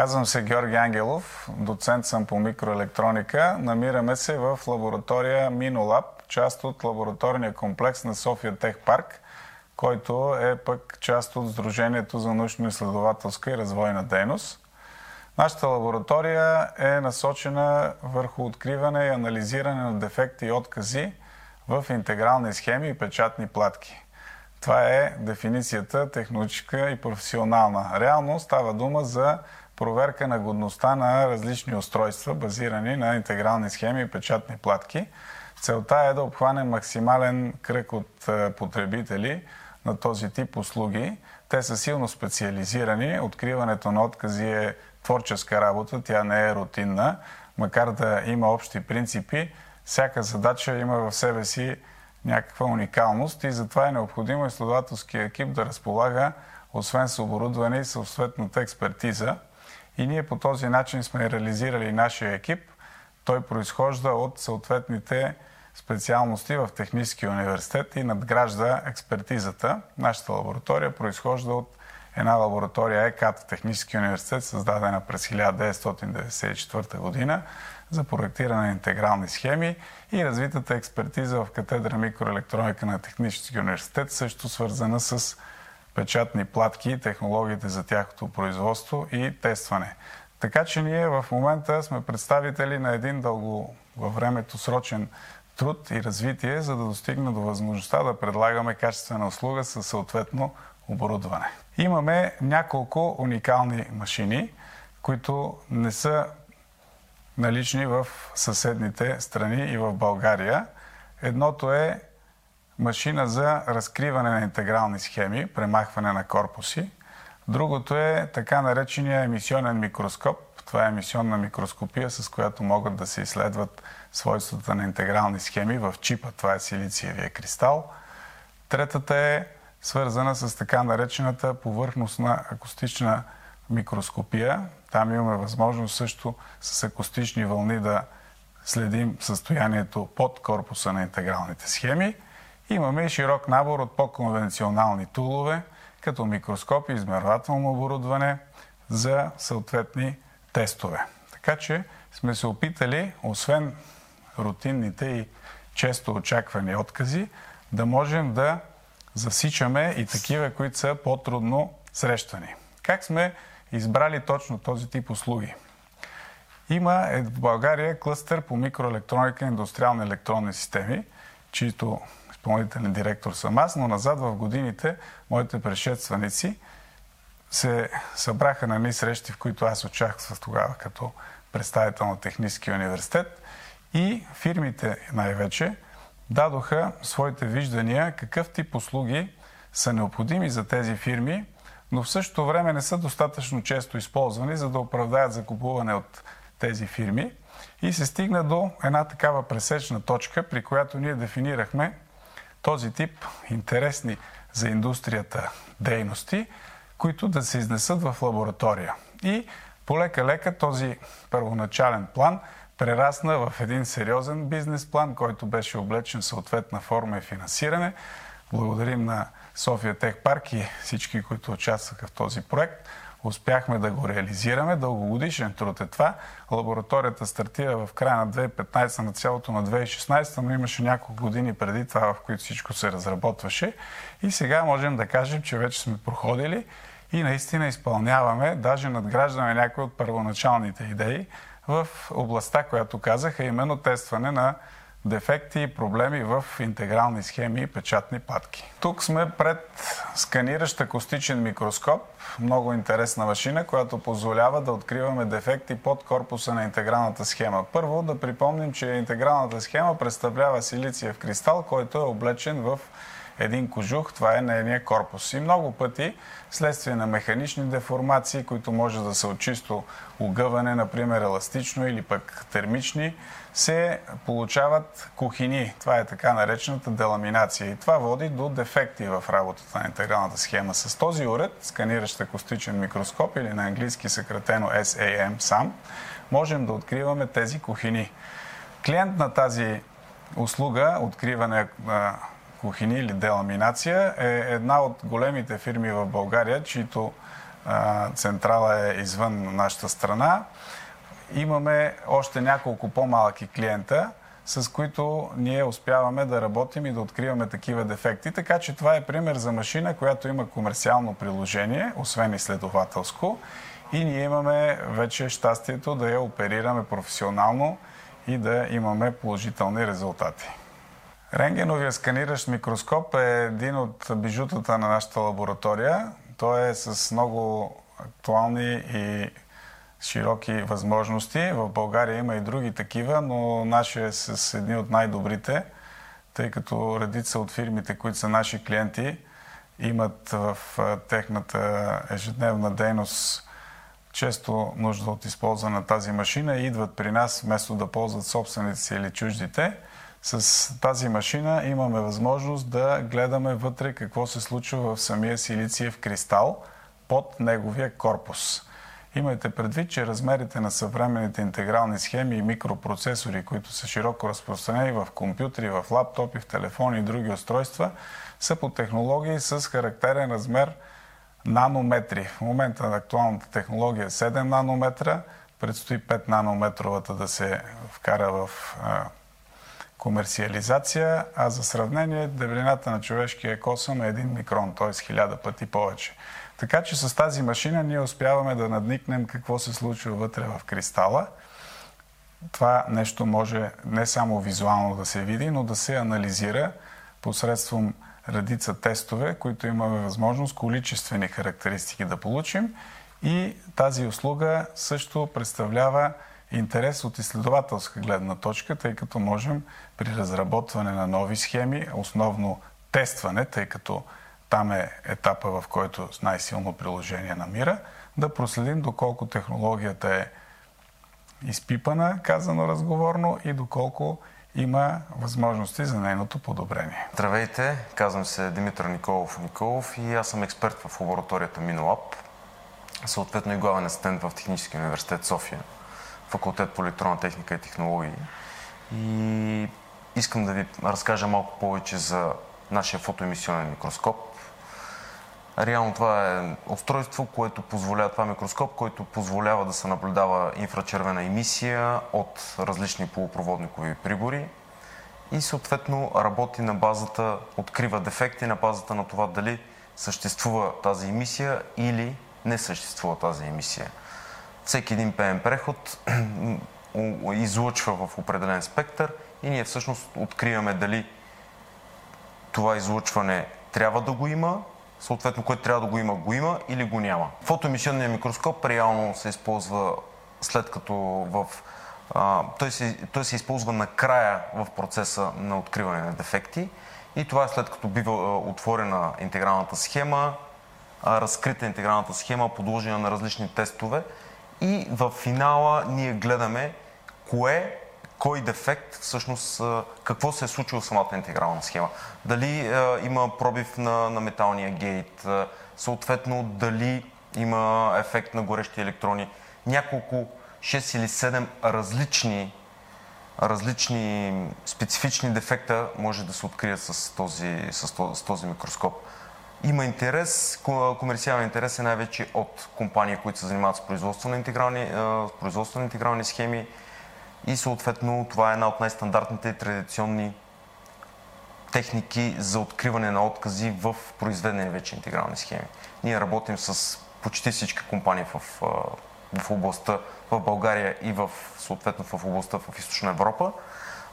Казвам се Георги Ангелов, доцент съм по микроелектроника. Намираме се в лаборатория Минолаб, част от лабораторния комплекс на София Тех Парк, който е пък част от Сдружението за научно-изследователска и развойна дейност. Нашата лаборатория е насочена върху откриване и анализиране на дефекти и откази в интегрални схеми и печатни платки. Това е дефиницията технологическа и професионална. Реално става дума за проверка на годността на различни устройства, базирани на интегрални схеми и печатни платки. Целта е да обхване максимален кръг от е, потребители на този тип услуги. Те са силно специализирани. Откриването на откази е творческа работа, тя не е рутинна. Макар да има общи принципи, всяка задача има в себе си някаква уникалност и затова е необходимо изследователския екип да разполага освен с оборудване и съответната експертиза. И ние по този начин сме реализирали нашия екип. Той произхожда от съответните специалности в Техническия университет и надгражда експертизата. Нашата лаборатория произхожда от една лаборатория ЕКАТ в Техническия университет, създадена през 1994 година за проектиране на интегрални схеми и развитата експертиза в катедра микроелектроника на Техническия университет, също свързана с печатни платки, технологиите за тяхното производство и тестване. Така че ние в момента сме представители на един дълго във времето срочен труд и развитие, за да достигне до възможността да предлагаме качествена услуга със съответно оборудване. Имаме няколко уникални машини, които не са налични в съседните страни и в България. Едното е машина за разкриване на интегрални схеми, премахване на корпуси. Другото е така наречения емисионен микроскоп. Това е емисионна микроскопия, с която могат да се изследват свойствата на интегрални схеми в чипа. Това е силициевия кристал. Третата е свързана с така наречената повърхностна акустична микроскопия. Там имаме възможност също с акустични вълни да следим състоянието под корпуса на интегралните схеми. Имаме и широк набор от по-конвенционални тулове, като микроскопи, измервателно оборудване за съответни тестове. Така че сме се опитали, освен рутинните и често очаквани откази, да можем да засичаме и такива, които са по-трудно срещани. Как сме избрали точно този тип услуги? Има е в България клъстър по микроелектроника и индустриални електронни системи, чието изпълнителен директор съм аз, но назад в годините моите предшественици се събраха на ми срещи, в които аз участвах тогава като представител на Техническия университет и фирмите най-вече дадоха своите виждания какъв тип услуги са необходими за тези фирми, но в същото време не са достатъчно често използвани, за да оправдаят закупуване от тези фирми. И се стигна до една такава пресечна точка, при която ние дефинирахме този тип интересни за индустрията дейности, които да се изнесат в лаборатория. И полека-лека този първоначален план прерасна в един сериозен бизнес план, който беше облечен съответна форма и финансиране. Благодарим на София Тех Парк и всички, които участваха в този проект успяхме да го реализираме. Дългогодишен труд е това. Лабораторията стартира в края на 2015, началото на 2016, но имаше няколко години преди това, в които всичко се разработваше. И сега можем да кажем, че вече сме проходили и наистина изпълняваме, даже надграждаме някои от първоначалните идеи в областта, която казах, а именно тестване на дефекти и проблеми в интегрални схеми и печатни патки. Тук сме пред сканиращ акустичен микроскоп, много интересна машина, която позволява да откриваме дефекти под корпуса на интегралната схема. Първо да припомним, че интегралната схема представлява силициев кристал, който е облечен в един кожух, това е нейния корпус. И много пъти, следствие на механични деформации, които може да са от чисто огъване, например еластично или пък термични, се получават кухини. Това е така наречената деламинация. И това води до дефекти в работата на интегралната схема. С този уред, сканиращ акустичен микроскоп или на английски съкратено SAM сам, можем да откриваме тези кухини. Клиент на тази услуга, откриване на кухини или деламинация, е една от големите фирми в България, чието централа е извън нашата страна. Имаме още няколко по-малки клиента, с които ние успяваме да работим и да откриваме такива дефекти. Така че това е пример за машина, която има комерциално приложение, освен изследователско. И ние имаме вече щастието да я оперираме професионално и да имаме положителни резултати. Рентгеновия сканиращ микроскоп е един от бижутата на нашата лаборатория. Той е с много актуални и широки възможности. В България има и други такива, но нашия е с едни от най-добрите, тъй като редица от фирмите, които са наши клиенти, имат в техната ежедневна дейност често нужда от използване на тази машина и идват при нас вместо да ползват собствените си или чуждите. С тази машина имаме възможност да гледаме вътре какво се случва в самия силициев кристал под неговия корпус. Имайте предвид, че размерите на съвременните интегрални схеми и микропроцесори, които са широко разпространени в компютри, в лаптопи, в телефони и други устройства, са по технологии с характерен размер нанометри. В момента на актуалната технология е 7 нанометра, предстои 5 нанометровата да се вкара в комерциализация, а за сравнение дебелината на човешкия косъм е 1 микрон, т.е. 1000 пъти повече. Така че с тази машина ние успяваме да надникнем какво се случва вътре в кристала. Това нещо може не само визуално да се види, но да се анализира посредством редица тестове, които имаме възможност количествени характеристики да получим. И тази услуга също представлява интерес от изследователска гледна точка, тъй като можем при разработване на нови схеми, основно тестване, тъй като там е етапа, в който най-силно приложение намира, да проследим доколко технологията е изпипана, казано разговорно, и доколко има възможности за нейното подобрение. Здравейте, казвам се Димитър Николов Николов и аз съм експерт в лабораторията Минолаб, съответно и главен асистент в Техническия университет София, факултет по електронна техника и технологии. И искам да ви разкажа малко повече за нашия фотоемисионен микроскоп, Реално това е устройство, което позволява, това е микроскоп, който позволява да се наблюдава инфрачервена емисия от различни полупроводникови прибори и съответно работи на базата, открива дефекти на базата на това дали съществува тази емисия или не съществува тази емисия. Всеки един ПМ преход излъчва в определен спектър и ние всъщност откриваме дали това излъчване трябва да го има съответно, което трябва да го има, го има или го няма. Фотоемисионният микроскоп реално се използва след като в а, той, се, той се използва накрая в процеса на откриване на дефекти и това е след като бива отворена интегралната схема, разкрита интегралната схема, подложена на различни тестове и в финала ние гледаме кое кой дефект, всъщност какво се е случило в самата интегрална схема. Дали а, има пробив на, на металния гейт, а, съответно дали има ефект на горещи електрони. Няколко 6 или 7 различни, различни специфични дефекта може да се открият с този, с този, с този микроскоп. Има интерес, комерциален интерес е най-вече от компании, които се занимават с производство на интегрални, с производство на интегрални схеми, и съответно това е една от най-стандартните традиционни техники за откриване на откази в произведени вече интегрални схеми. Ние работим с почти всички компании в, в областта в България и в, съответно в областта в Източна Европа,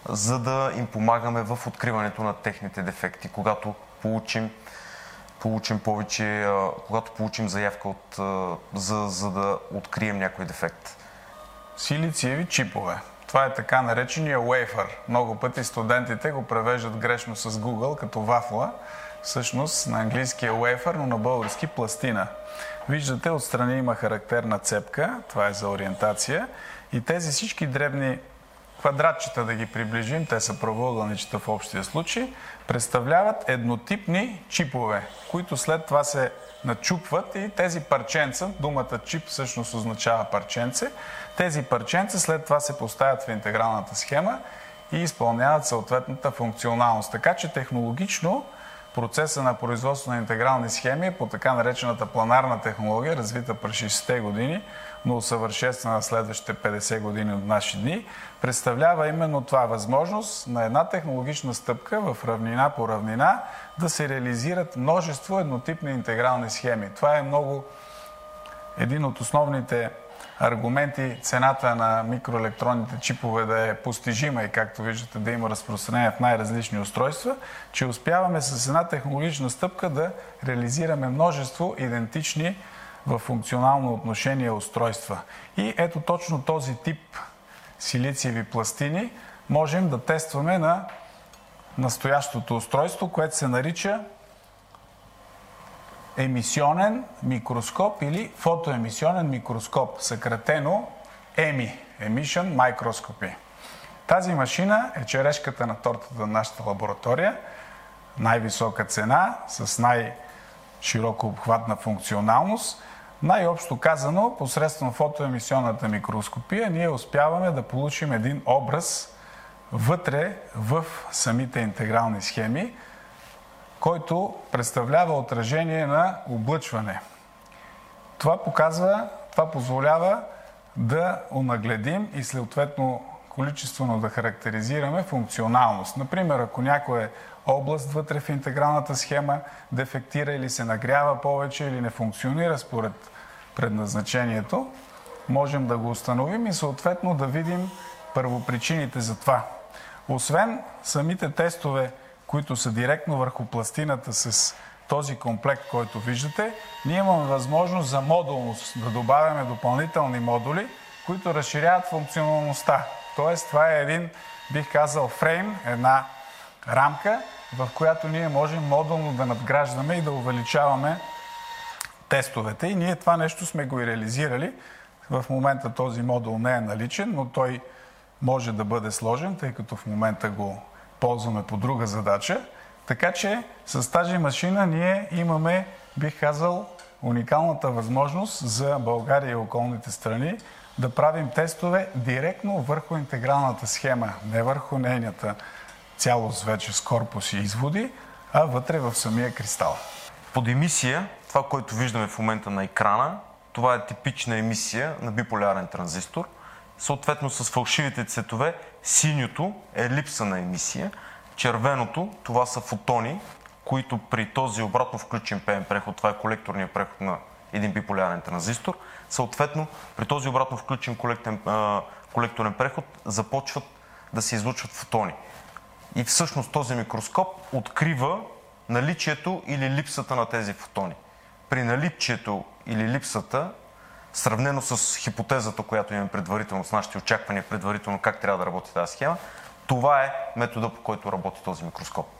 за да им помагаме в откриването на техните дефекти, когато получим, получим повече, когато получим заявка от, за, за да открием някой дефект. Силициеви чипове. Това е така наречения wafer. Много пъти студентите го превеждат грешно с Google като вафла. Всъщност на английски е wafer, но на български пластина. Виждате, отстрани има характерна цепка, това е за ориентация. И тези всички дребни квадратчета да ги приближим, те са правоъгълничета в общия случай, представляват еднотипни чипове, които след това се начупват и тези парченца, думата чип всъщност означава парченце, тези парченца след това се поставят в интегралната схема и изпълняват съответната функционалност. Така че технологично процеса на производство на интегрални схеми по така наречената планарна технология, развита през 60-те години, но усъвършенствана следващите 50 години от наши дни, представлява именно това възможност на една технологична стъпка в равнина по равнина да се реализират множество еднотипни интегрални схеми. Това е много един от основните аргументи цената на микроелектронните чипове да е постижима и както виждате да има разпространение в най-различни устройства, че успяваме с една технологична стъпка да реализираме множество идентични в функционално отношение устройства. И ето точно този тип силициеви пластини можем да тестваме на настоящото устройство, което се нарича емисионен микроскоп или фотоемисионен микроскоп, съкратено EMI – Emission Microscopy. Тази машина е черешката на тортата на нашата лаборатория, най-висока цена, с най-широко обхватна функционалност. Най-общо казано, посредством фотоемисионната микроскопия, ние успяваме да получим един образ вътре в самите интегрални схеми, който представлява отражение на облъчване. Това показва, това позволява да онагледим и съответно количествено да характеризираме функционалност. Например, ако някоя област вътре в интегралната схема дефектира или се нагрява повече или не функционира според предназначението, можем да го установим и съответно да видим първопричините за това. Освен самите тестове, които са директно върху пластината с този комплект, който виждате, ние имаме възможност за модулност, да добавяме допълнителни модули, които разширяват функционалността. Тоест, това е един, бих казал, фрейм, една рамка, в която ние можем модулно да надграждаме и да увеличаваме тестовете. И ние това нещо сме го и реализирали. В момента този модул не е наличен, но той може да бъде сложен, тъй като в момента го ползваме по друга задача. Така че с тази машина ние имаме, бих казал, уникалната възможност за България и околните страни да правим тестове директно върху интегралната схема, не върху нейната цялост вече с корпус и изводи, а вътре в самия кристал. Под емисия, това, което виждаме в момента на екрана, това е типична емисия на биполярен транзистор. Съответно с фалшивите цветове, синьото е липса на емисия, червеното това са фотони, които при този обратно включен ПМ преход, това е колекторният преход на един биполярен транзистор, съответно при този обратно включен колектен, колекторен преход започват да се излучват фотони. И всъщност този микроскоп открива наличието или липсата на тези фотони. При наличието или липсата сравнено с хипотезата, която имаме предварително, с нашите очаквания предварително как трябва да работи тази схема, това е метода, по който работи този микроскоп.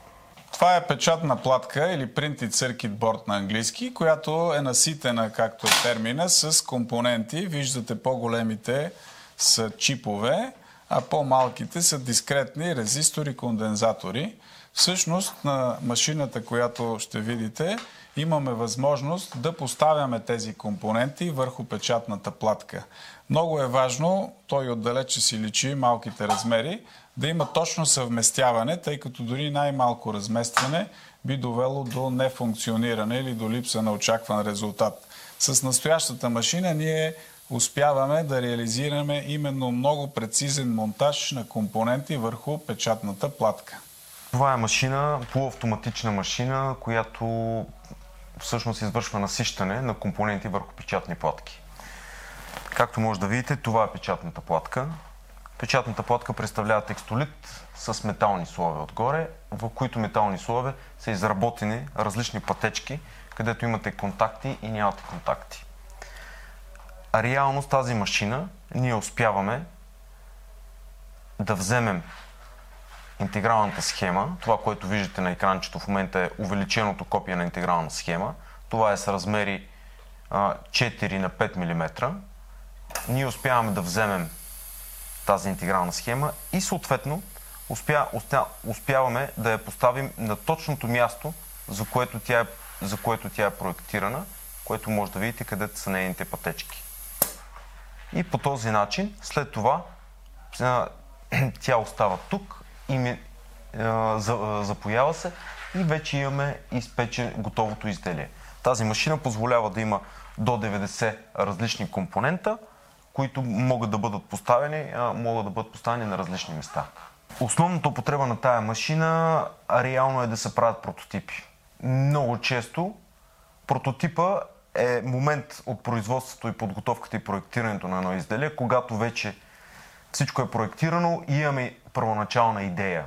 Това е печатна платка или Printed Circuit Board на английски, която е наситена, както е термина, с компоненти. Виждате по-големите са чипове, а по-малките са дискретни резистори, кондензатори. Всъщност на машината, която ще видите, имаме възможност да поставяме тези компоненти върху печатната платка. Много е важно, той отдалече си личи малките размери, да има точно съвместяване, тъй като дори най-малко разместване би довело до нефункциониране или до липса на очакван резултат. С настоящата машина ние успяваме да реализираме именно много прецизен монтаж на компоненти върху печатната платка. Това е машина, полуавтоматична машина, която всъщност извършва насищане на компоненти върху печатни платки. Както може да видите, това е печатната платка. Печатната платка представлява текстолит с метални слоеве отгоре, в които метални слоеве са изработени различни пътечки, където имате контакти и нямате контакти. А реално с тази машина ние успяваме да вземем интегралната схема, това, което виждате на екранчето в момента е увеличеното копие на интегрална схема. Това е с размери 4 на 5 мм. Ние успяваме да вземем тази интегрална схема и съответно успя, успя, успяваме да я поставим на точното място, за което тя е, за което тя е проектирана, което може да видите където са нейните пътечки. И по този начин, след това, тя остава тук и ми, запоява се и вече имаме изпече готовото изделие. Тази машина позволява да има до 90 различни компонента, които могат да бъдат поставени, могат да бъдат поставени на различни места. Основната употреба на тая машина реално е да се правят прототипи. Много често прототипа е момент от производството и подготовката и проектирането на едно изделие, когато вече всичко е проектирано и имаме първоначална идея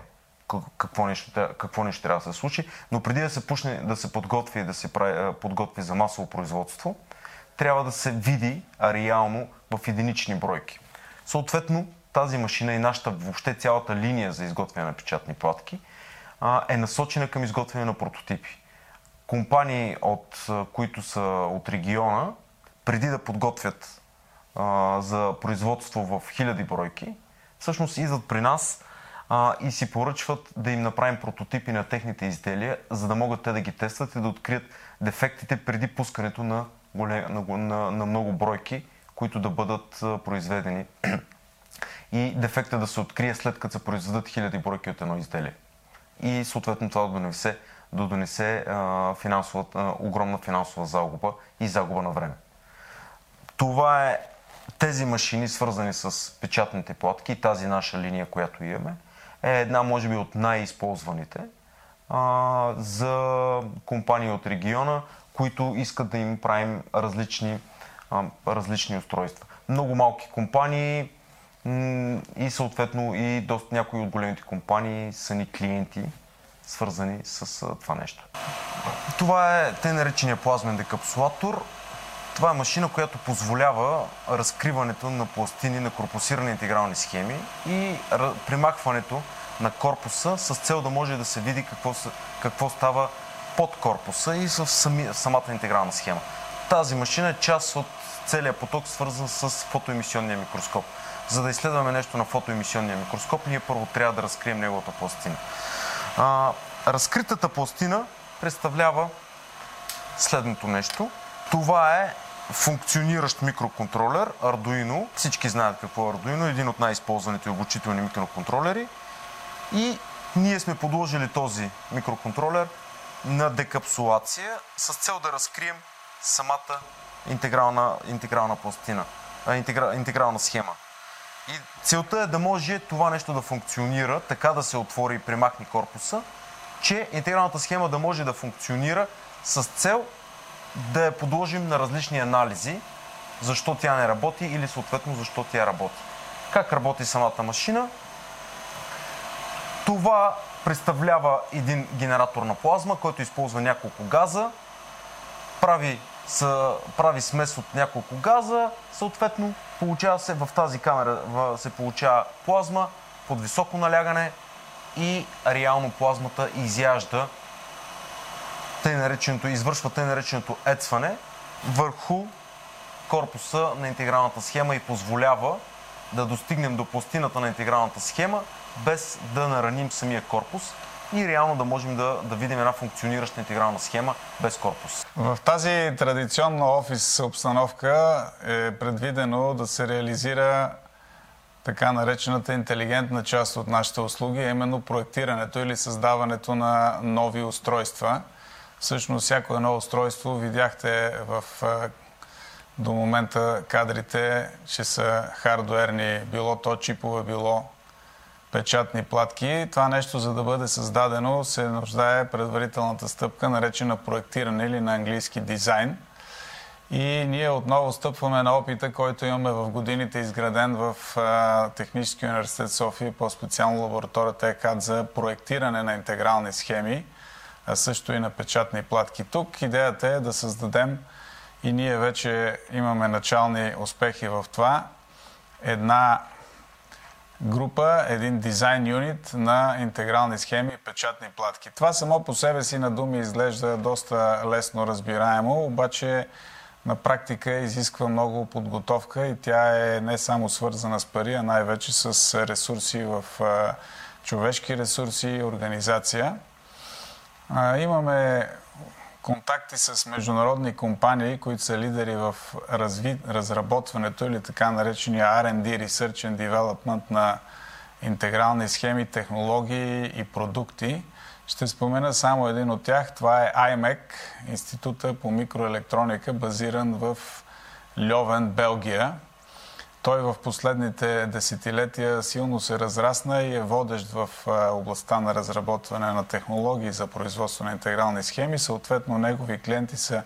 какво нещо, какво нещо трябва да се случи, но преди да се пушне, да се подготви да се прави, подготви за масово производство, трябва да се види реално в единични бройки. Съответно, тази машина и нашата въобще цялата линия за изготвяне на печатни платки е насочена към изготвяне на прототипи. Компании, от, които са от региона, преди да подготвят а, за производство в хиляди бройки, всъщност идват при нас а, и си поръчват да им направим прототипи на техните изделия, за да могат те да ги тестват и да открият дефектите преди пускането на, голем, на, на, на много бройки, които да бъдат произведени и дефекта да се открие след като се произведат хиляди бройки от едно изделие. И съответно това да донесе, да донесе а, а, огромна финансова загуба и загуба на време. Това е тези машини, свързани с печатните платки и тази наша линия, която имаме, е една, може би, от най-използваните а, за компании от региона, които искат да им правим различни, а, различни устройства. Много малки компании и съответно и доста някои от големите компании са ни клиенти, свързани с това нещо. Това е те наречения плазмен декапсулатор. Това е машина, която позволява разкриването на пластини на корпусирани интегрални схеми и примахването на корпуса с цел да може да се види какво, какво става под корпуса и в сами, самата интегрална схема. Тази машина е част от целият поток, свързан с фотоемисионния микроскоп. За да изследваме нещо на фотоемисионния микроскоп, ние първо трябва да разкрием неговата пластина. А, разкритата пластина представлява следното нещо. Това е функциониращ микроконтролер Arduino. Всички знаят какво е Arduino, един от най-използваните обучителни микроконтролери. И ние сме подложили този микроконтролер на декапсулация с цел да разкрием самата интегрална, интегрална пластина, интегра, интегрална схема. И целта е да може това нещо да функционира, така да се отвори и примахне корпуса, че интегралната схема да може да функционира с цел да я подложим на различни анализи, защо тя не работи или съответно защо тя работи. Как работи самата машина? Това представлява един генератор на плазма, който използва няколко газа, прави, са, прави смес от няколко газа, съответно получава се в тази камера се получава плазма под високо налягане и реално плазмата изяжда тъй нареченото, извършва тъй нареченото ецване върху корпуса на интегралната схема и позволява да достигнем до пластината на интегралната схема, без да нараним самия корпус и реално да можем да, да видим една функционираща интегрална схема без корпус. В тази традиционна офис обстановка е предвидено да се реализира така наречената интелигентна част от нашите услуги, именно проектирането или създаването на нови устройства. Всъщност всяко едно устройство видяхте в до момента кадрите, че са хардуерни, било то чипове, било печатни платки. Това нещо, за да бъде създадено, се нуждае предварителната стъпка, наречена проектиране или на английски дизайн. И ние отново стъпваме на опита, който имаме в годините изграден в Техническия университет София, по-специално лабораторията ЕКАД за проектиране на интегрални схеми, а също и на печатни платки. Тук идеята е да създадем и ние вече имаме начални успехи в това. Една група, един дизайн юнит на интегрални схеми и печатни платки. Това само по себе си на думи изглежда доста лесно разбираемо, обаче на практика изисква много подготовка и тя е не само свързана с пари, а най-вече с ресурси в човешки ресурси и организация. Имаме контакти с международни компании, които са лидери в разви... разработването или така наречения R&D, Research and Development на интегрални схеми, технологии и продукти. Ще спомена само един от тях. Това е IMEC, Института по микроелектроника, базиран в Льовен, Белгия. Той в последните десетилетия силно се разрасна и е водещ в областта на разработване на технологии за производство на интегрални схеми. Съответно, негови клиенти са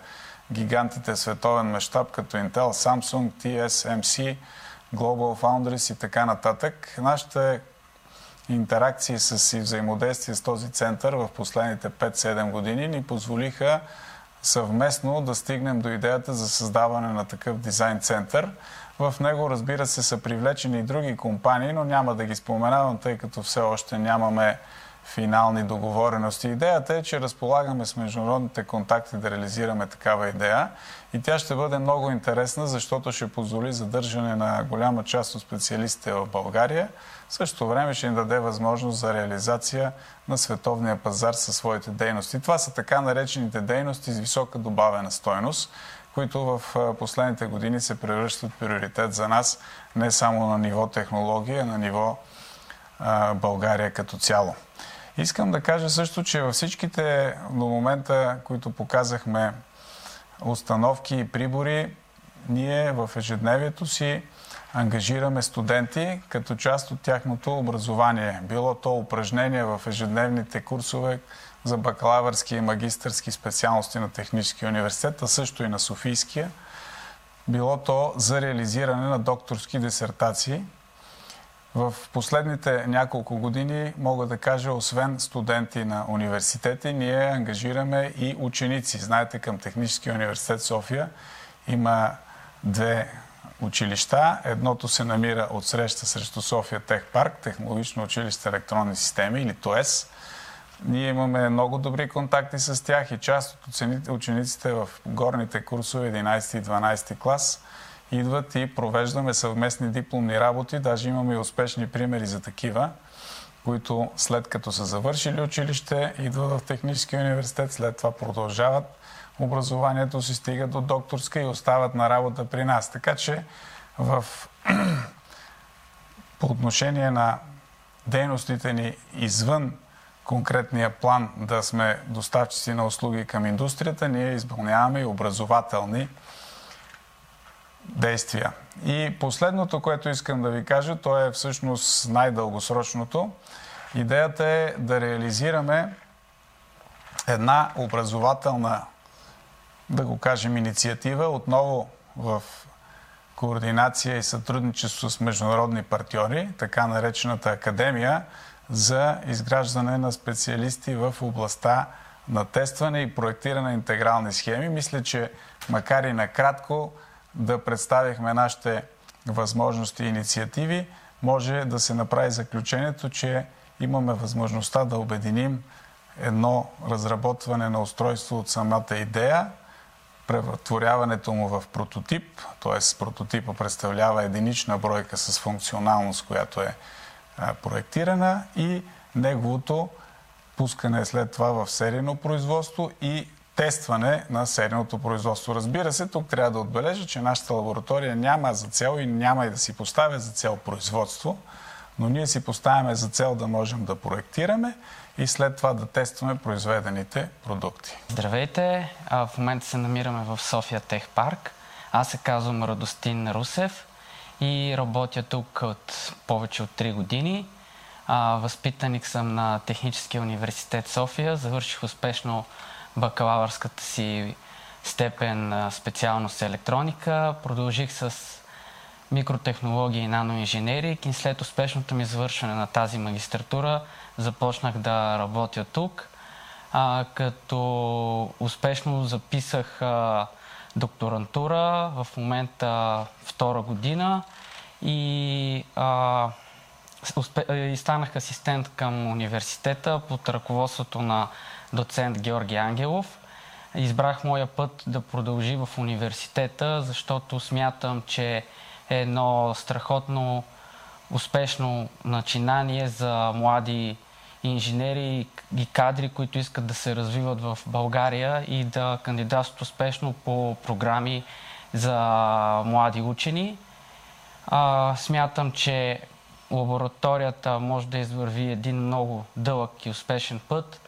гигантите световен мащаб, като Intel, Samsung, TSMC, Global Foundries и така нататък. Нашите интеракции с и взаимодействие с този център в последните 5-7 години ни позволиха съвместно да стигнем до идеята за създаване на такъв дизайн център. В него, разбира се, са привлечени и други компании, но няма да ги споменавам, тъй като все още нямаме финални договорености. Идеята е, че разполагаме с международните контакти да реализираме такава идея и тя ще бъде много интересна, защото ще позволи задържане на голяма част от специалистите в България. В същото време ще ни даде възможност за реализация на световния пазар със своите дейности. Това са така наречените дейности с висока добавена стойност, които в последните години се превръщат приоритет за нас не само на ниво технология, а на ниво България като цяло. Искам да кажа също, че във всичките до момента, които показахме установки и прибори, ние в ежедневието си ангажираме студенти като част от тяхното образование. Било то упражнение в ежедневните курсове за бакалавърски и магистърски специалности на Техническия университет, а също и на Софийския. Било то за реализиране на докторски дисертации – в последните няколко години мога да кажа, освен студенти на университети, ние ангажираме и ученици. Знаете, към Техническия университет София има две училища. Едното се намира от среща срещу София Тех Парк, Технологично училище електронни системи или ТОЕС. Ние имаме много добри контакти с тях и част от учениците в горните курсове 11 и 12 клас – идват и провеждаме съвместни дипломни работи. Даже имаме и успешни примери за такива, които след като са завършили училище, идват в Техническия университет, след това продължават образованието си, стигат до докторска и остават на работа при нас. Така че в... по отношение на дейностите ни извън конкретния план да сме доставчици на услуги към индустрията, ние изпълняваме и образователни действия. И последното, което искам да ви кажа, то е всъщност най-дългосрочното. Идеята е да реализираме една образователна, да го кажем, инициатива, отново в координация и сътрудничество с международни партньори, така наречената академия, за изграждане на специалисти в областта на тестване и проектиране на интегрални схеми. Мисля, че макар и накратко, да представихме нашите възможности и инициативи, може да се направи заключението, че имаме възможността да обединим едно разработване на устройство от самата идея, превътворяването му в прототип, т.е. прототипа представлява единична бройка с функционалност, която е проектирана и неговото пускане след това в серийно производство и тестване на серийното производство. Разбира се, тук трябва да отбележа, че нашата лаборатория няма за цел и няма и да си поставя за цел производство, но ние си поставяме за цел да можем да проектираме и след това да тестваме произведените продукти. Здравейте! В момента се намираме в София Тех Парк. Аз се казвам Радостин Русев и работя тук от повече от 3 години. Възпитаник съм на Техническия университет София. Завърших успешно бакалавърската си степен специалност електроника. Продължих с микротехнологии и наноинженерик и след успешното ми завършване на тази магистратура започнах да работя тук, а, като успешно записах а, докторантура в момента втора година и, а, и станах асистент към университета под ръководството на доцент Георги Ангелов. Избрах моя път да продължи в университета, защото смятам, че е едно страхотно успешно начинание за млади инженери и кадри, които искат да се развиват в България и да кандидатстват успешно по програми за млади учени. А, смятам, че лабораторията може да извърви един много дълъг и успешен път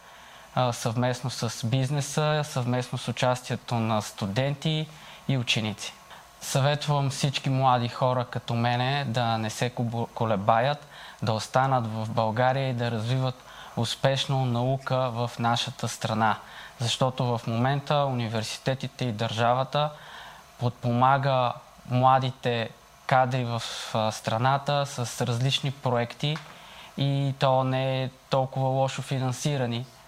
съвместно с бизнеса, съвместно с участието на студенти и ученици. Съветвам всички млади хора като мене да не се колебаят, да останат в България и да развиват успешно наука в нашата страна. Защото в момента университетите и държавата подпомага младите кадри в страната с различни проекти и то не е толкова лошо финансирани –